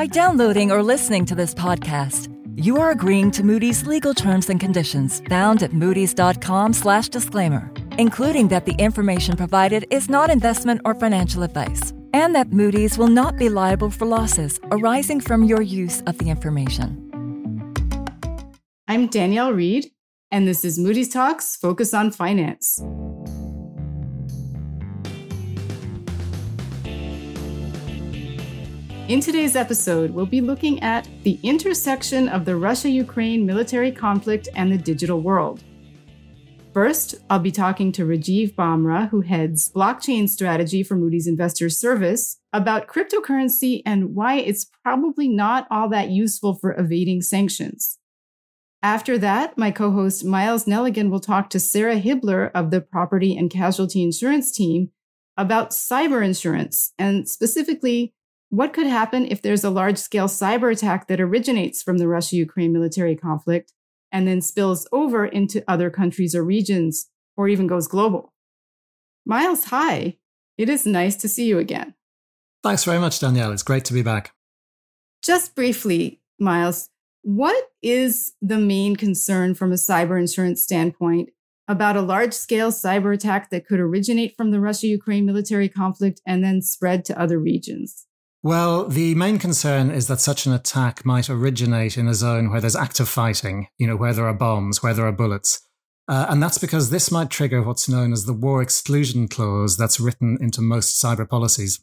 By downloading or listening to this podcast, you are agreeing to Moody's legal terms and conditions found at moodys.com/disclaimer, including that the information provided is not investment or financial advice, and that Moody's will not be liable for losses arising from your use of the information. I'm Danielle Reed, and this is Moody's Talks Focus on Finance. In today's episode, we'll be looking at the intersection of the Russia Ukraine military conflict and the digital world. First, I'll be talking to Rajiv Bamra, who heads blockchain strategy for Moody's Investors Service, about cryptocurrency and why it's probably not all that useful for evading sanctions. After that, my co host Miles Nelligan will talk to Sarah Hibbeler of the Property and Casualty Insurance team about cyber insurance and specifically what could happen if there's a large scale cyber attack that originates from the Russia Ukraine military conflict and then spills over into other countries or regions or even goes global? Miles, hi. It is nice to see you again. Thanks very much, Danielle. It's great to be back. Just briefly, Miles, what is the main concern from a cyber insurance standpoint about a large scale cyber attack that could originate from the Russia Ukraine military conflict and then spread to other regions? Well, the main concern is that such an attack might originate in a zone where there's active fighting, you know, where there are bombs, where there are bullets. Uh, and that's because this might trigger what's known as the war exclusion clause that's written into most cyber policies.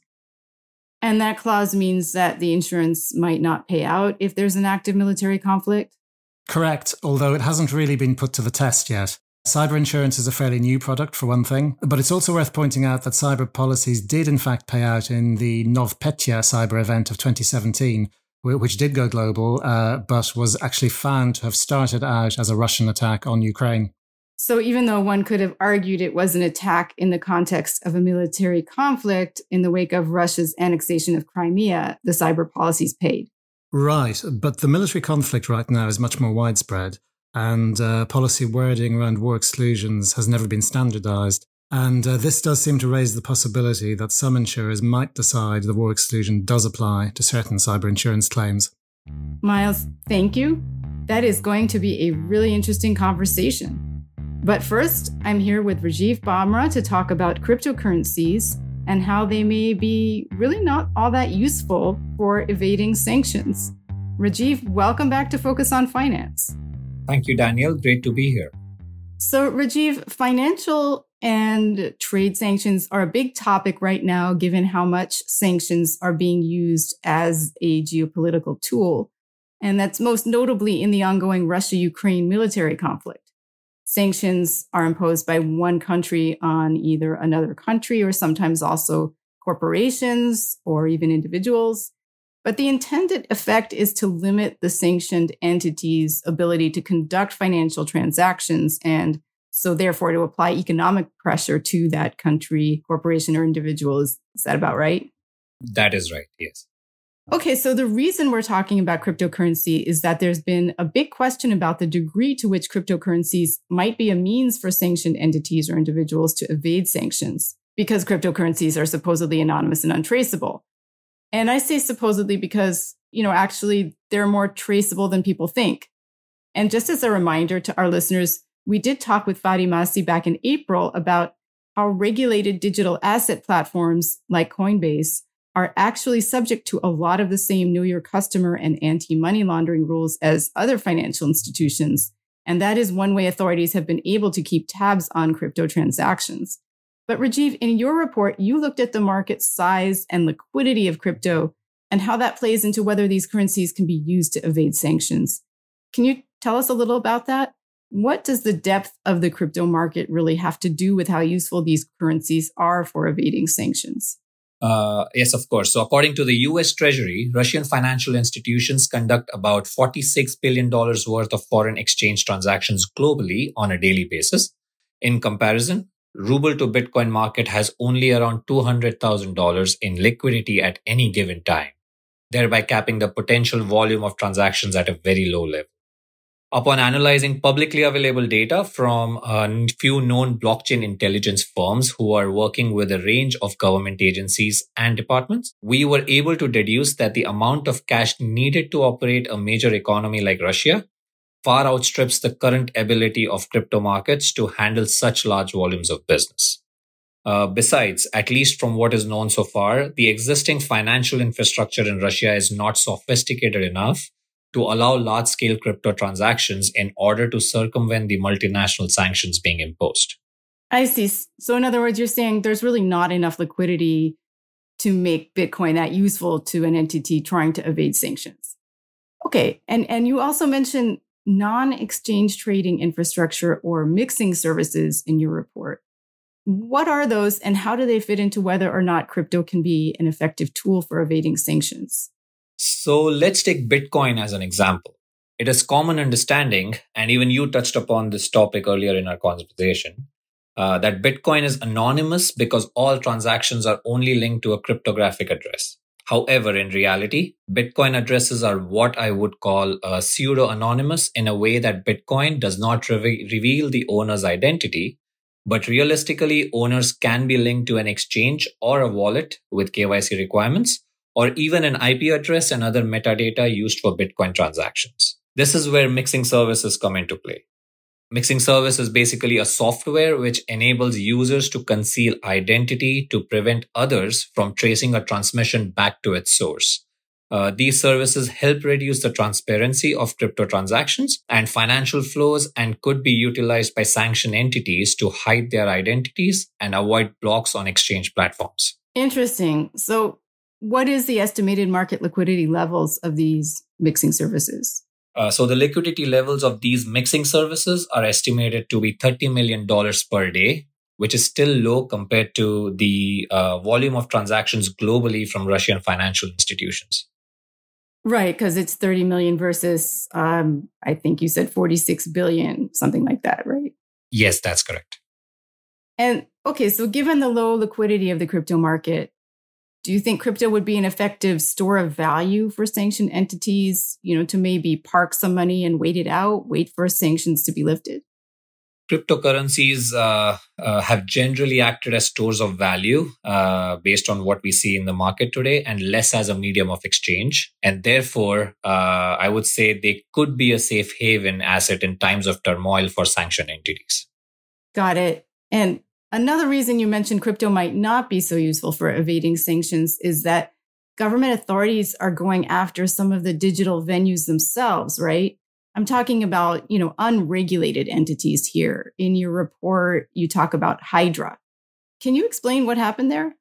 And that clause means that the insurance might not pay out if there's an active military conflict? Correct, although it hasn't really been put to the test yet. Cyber insurance is a fairly new product, for one thing, but it's also worth pointing out that cyber policies did, in fact, pay out in the NotPetya cyber event of 2017, which did go global, uh, but was actually found to have started out as a Russian attack on Ukraine. So, even though one could have argued it was an attack in the context of a military conflict in the wake of Russia's annexation of Crimea, the cyber policies paid. Right. But the military conflict right now is much more widespread and uh, policy wording around war exclusions has never been standardized. And uh, this does seem to raise the possibility that some insurers might decide the war exclusion does apply to certain cyber insurance claims. Miles, thank you. That is going to be a really interesting conversation. But first, I'm here with Rajiv Bamra to talk about cryptocurrencies and how they may be really not all that useful for evading sanctions. Rajiv, welcome back to Focus on Finance. Thank you, Daniel. Great to be here. So, Rajiv, financial and trade sanctions are a big topic right now, given how much sanctions are being used as a geopolitical tool. And that's most notably in the ongoing Russia Ukraine military conflict. Sanctions are imposed by one country on either another country or sometimes also corporations or even individuals. But the intended effect is to limit the sanctioned entity's ability to conduct financial transactions and so therefore to apply economic pressure to that country, corporation, or individual. Is, is that about right? That is right, yes. Okay, so the reason we're talking about cryptocurrency is that there's been a big question about the degree to which cryptocurrencies might be a means for sanctioned entities or individuals to evade sanctions because cryptocurrencies are supposedly anonymous and untraceable. And I say supposedly because, you know, actually they're more traceable than people think. And just as a reminder to our listeners, we did talk with Fadi Massih back in April about how regulated digital asset platforms like Coinbase are actually subject to a lot of the same know your customer and anti money laundering rules as other financial institutions. And that is one way authorities have been able to keep tabs on crypto transactions. But Rajiv, in your report, you looked at the market size and liquidity of crypto and how that plays into whether these currencies can be used to evade sanctions. Can you tell us a little about that? What does the depth of the crypto market really have to do with how useful these currencies are for evading sanctions? Uh, yes, of course. So, according to the US Treasury, Russian financial institutions conduct about $46 billion worth of foreign exchange transactions globally on a daily basis. In comparison, ruble to Bitcoin market has only around $200,000 in liquidity at any given time, thereby capping the potential volume of transactions at a very low level. Upon analyzing publicly available data from a few known blockchain intelligence firms who are working with a range of government agencies and departments, we were able to deduce that the amount of cash needed to operate a major economy like Russia far outstrips the current ability of crypto markets to handle such large volumes of business. Uh, besides, at least from what is known so far, the existing financial infrastructure in Russia is not sophisticated enough to allow large scale crypto transactions in order to circumvent the multinational sanctions being imposed. I see. So, in other words, you're saying there's really not enough liquidity to make Bitcoin that useful to an entity trying to evade sanctions. Okay. And, and you also mentioned non exchange trading infrastructure or mixing services in your report. What are those and how do they fit into whether or not crypto can be an effective tool for evading sanctions? So let's take Bitcoin as an example. It is common understanding, and even you touched upon this topic earlier in our conversation, uh, that Bitcoin is anonymous because all transactions are only linked to a cryptographic address. However, in reality, Bitcoin addresses are what I would call uh, pseudo anonymous in a way that Bitcoin does not re- reveal the owner's identity, but realistically, owners can be linked to an exchange or a wallet with KYC requirements or even an IP address and other metadata used for Bitcoin transactions. This is where mixing services come into play. Mixing service is basically a software which enables users to conceal identity to prevent others from tracing a transmission back to its source. Uh, these services help reduce the transparency of crypto transactions and financial flows and could be utilized by sanctioned entities to hide their identities and avoid blocks on exchange platforms. Interesting. So what is the estimated market liquidity levels of these mixing services? Uh, so the liquidity levels of these mixing services are estimated to be $30 million per day, which is still low compared to the uh, volume of transactions globally from Russian financial institutions. Right, because it's 30 million versus, um, I think you said 46 billion, something like that, right? Yes, that's correct. And okay, so given the low liquidity of the crypto market, do you think crypto would be an effective store of value for sanctioned entities, you know, to maybe park some money and wait it out, wait for sanctions to be lifted? Cryptocurrencies uh, uh, have generally acted as stores of value uh, based on what we see in the market today and less as a medium of exchange. And therefore, uh, I would say they could be a safe haven asset in times of turmoil for sanctioned entities. Got it. And Another reason you mentioned crypto might not be so useful for evading sanctions is that government authorities are going after some of the digital venues themselves, right? I'm talking about, you know, unregulated entities here. In your report, you talk about Hydra. Can you explain what happened there?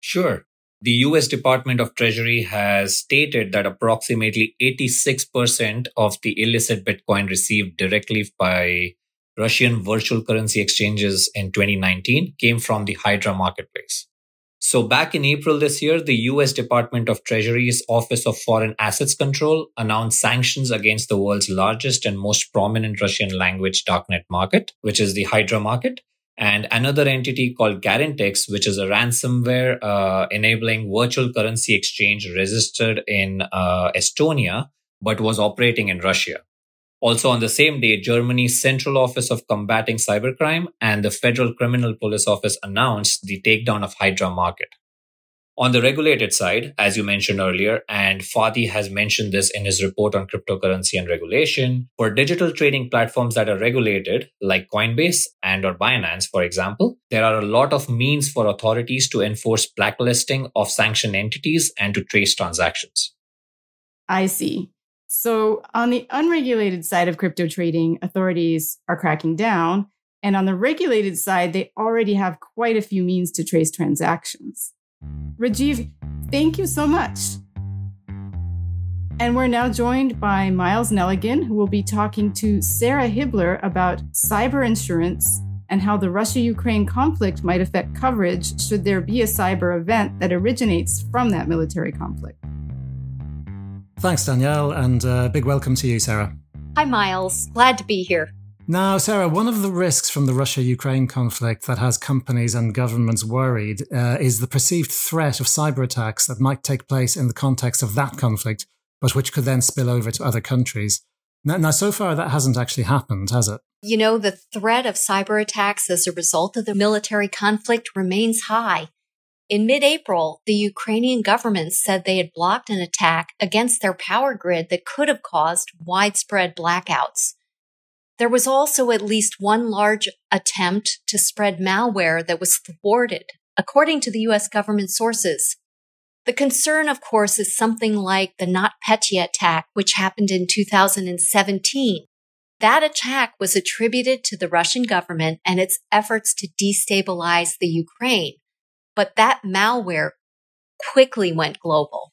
Sure. The US Department of Treasury has stated that approximately 86% of the illicit Bitcoin received directly by Russian virtual currency exchanges in 2019 came from the Hydra marketplace. So back in April this year, the US Department of Treasury's Office of Foreign Assets Control announced sanctions against the world's largest and most prominent Russian language darknet market, which is the Hydra market, and another entity called Garantex, which is a ransomware uh, enabling virtual currency exchange registered in uh, Estonia, but was operating in Russia. Also on the same day, Germany's Central Office of Combating Cybercrime and the Federal Criminal Police Office announced the takedown of Hydra Market. On the regulated side, as you mentioned earlier, and Fadi has mentioned this in his report on cryptocurrency and regulation, for digital trading platforms that are regulated, like Coinbase and or Binance, for example, there are a lot of means for authorities to enforce blacklisting of sanctioned entities and to trace transactions. I see. So, on the unregulated side of crypto trading, authorities are cracking down. And on the regulated side, they already have quite a few means to trace transactions. Rajiv, thank you so much. And we're now joined by Miles Nelligan, who will be talking to Sarah Hibbeler about cyber insurance and how the Russia Ukraine conflict might affect coverage should there be a cyber event that originates from that military conflict. Thanks, Danielle, and a uh, big welcome to you, Sarah. Hi, Miles. Glad to be here. Now, Sarah, one of the risks from the Russia Ukraine conflict that has companies and governments worried uh, is the perceived threat of cyber attacks that might take place in the context of that conflict, but which could then spill over to other countries. Now, now, so far, that hasn't actually happened, has it? You know, the threat of cyber attacks as a result of the military conflict remains high. In mid April, the Ukrainian government said they had blocked an attack against their power grid that could have caused widespread blackouts. There was also at least one large attempt to spread malware that was thwarted, according to the US government sources. The concern, of course, is something like the NotPetya attack, which happened in 2017. That attack was attributed to the Russian government and its efforts to destabilize the Ukraine. But that malware quickly went global.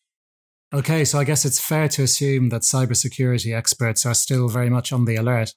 Okay, so I guess it's fair to assume that cybersecurity experts are still very much on the alert.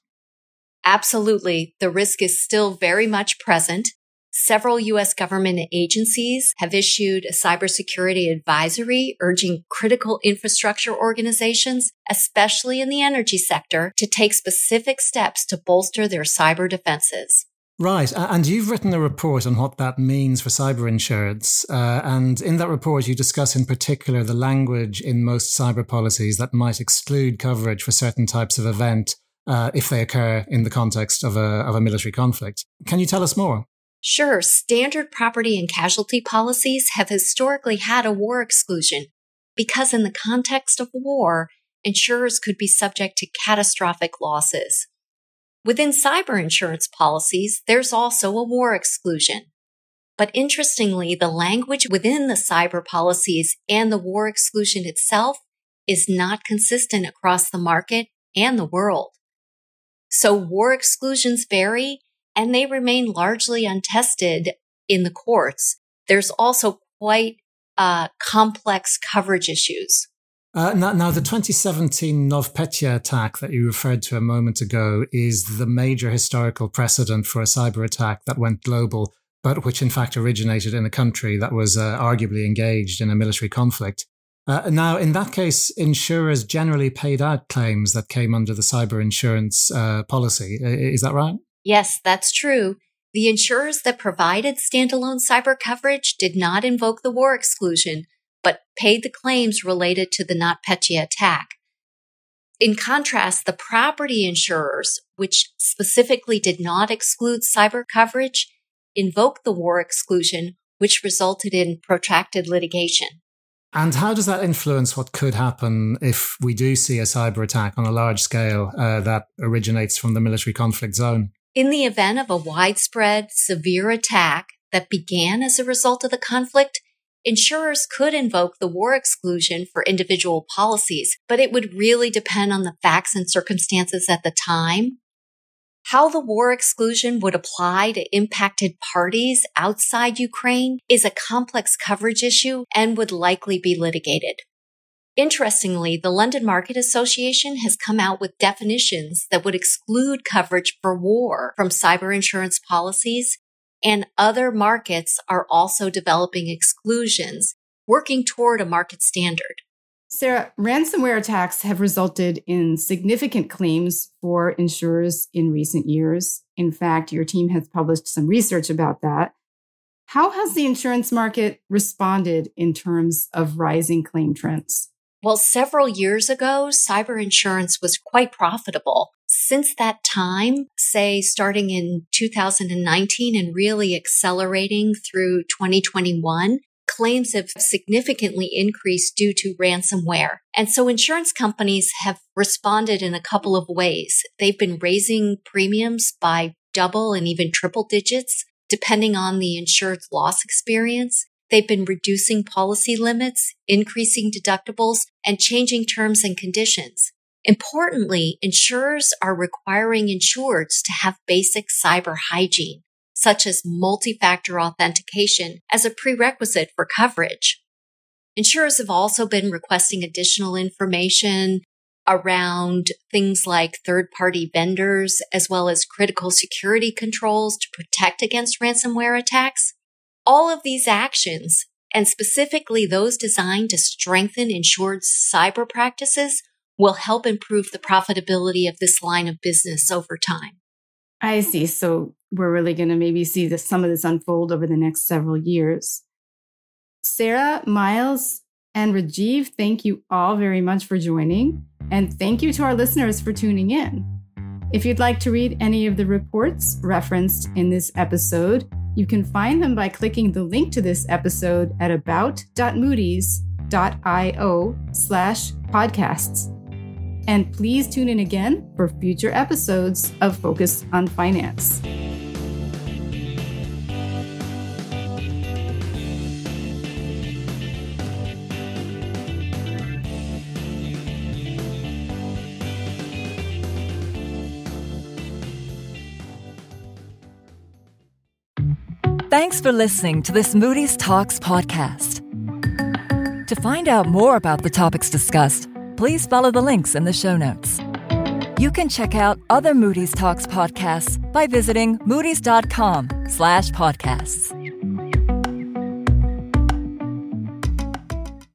Absolutely. The risk is still very much present. Several U.S. government agencies have issued a cybersecurity advisory urging critical infrastructure organizations, especially in the energy sector, to take specific steps to bolster their cyber defenses. Right. And you've written a report on what that means for cyber insurance. Uh, and in that report, you discuss in particular the language in most cyber policies that might exclude coverage for certain types of event uh, if they occur in the context of a, of a military conflict. Can you tell us more? Sure, standard property and casualty policies have historically had a war exclusion because, in the context of war, insurers could be subject to catastrophic losses. Within cyber insurance policies, there's also a war exclusion. But interestingly, the language within the cyber policies and the war exclusion itself is not consistent across the market and the world. So war exclusions vary and they remain largely untested in the courts. There's also quite uh, complex coverage issues. Uh, now, now, the 2017 NotPetya attack that you referred to a moment ago is the major historical precedent for a cyber attack that went global, but which in fact originated in a country that was uh, arguably engaged in a military conflict. Uh, now, in that case, insurers generally paid out claims that came under the cyber insurance uh, policy. Is that right? Yes, that's true. The insurers that provided standalone cyber coverage did not invoke the war exclusion, but paid the claims related to the NotPetya attack. In contrast, the property insurers, which specifically did not exclude cyber coverage, invoked the war exclusion, which resulted in protracted litigation. And how does that influence what could happen if we do see a cyber attack on a large scale uh, that originates from the military conflict zone? In the event of a widespread, severe attack that began as a result of the conflict, insurers could invoke the war exclusion for individual policies, but it would really depend on the facts and circumstances at the time. How the war exclusion would apply to impacted parties outside Ukraine is a complex coverage issue and would likely be litigated. Interestingly, the London Market Association has come out with definitions that would exclude coverage for war from cyber insurance policies, and other markets are also developing exclusions, working toward a market standard. Sarah, ransomware attacks have resulted in significant claims for insurers in recent years. In fact, your team has published some research about that. How has the insurance market responded in terms of rising claim trends? Well, several years ago, cyber insurance was quite profitable. Since that time, say starting in 2019 and really accelerating through 2021, claims have significantly increased due to ransomware. And so insurance companies have responded in a couple of ways. They've been raising premiums by double and even triple digits, depending on the insured's loss experience. They've been reducing policy limits, increasing deductibles, and changing terms and conditions. Importantly, insurers are requiring insureds to have basic cyber hygiene, such as multi-factor authentication as a prerequisite for coverage. Insurers have also been requesting additional information around things like third party vendors, as well as critical security controls to protect against ransomware attacks. All of these actions, and specifically those designed to strengthen insured cyber practices, will help improve the profitability of this line of business over time. I see. So we're really going to maybe see this, some of this unfold over the next several years. Sarah, Miles, and Rajiv, thank you all very much for joining. And thank you to our listeners for tuning in. If you'd like to read any of the reports referenced in this episode, you can find them by clicking the link to this episode at about.moodys.io slash podcasts. And please tune in again for future episodes of Focus on Finance. Thanks for listening to this Moody's Talks podcast. To find out more about the topics discussed, please follow the links in the show notes. You can check out other Moody's Talks podcasts by visiting moodys.com slash podcasts.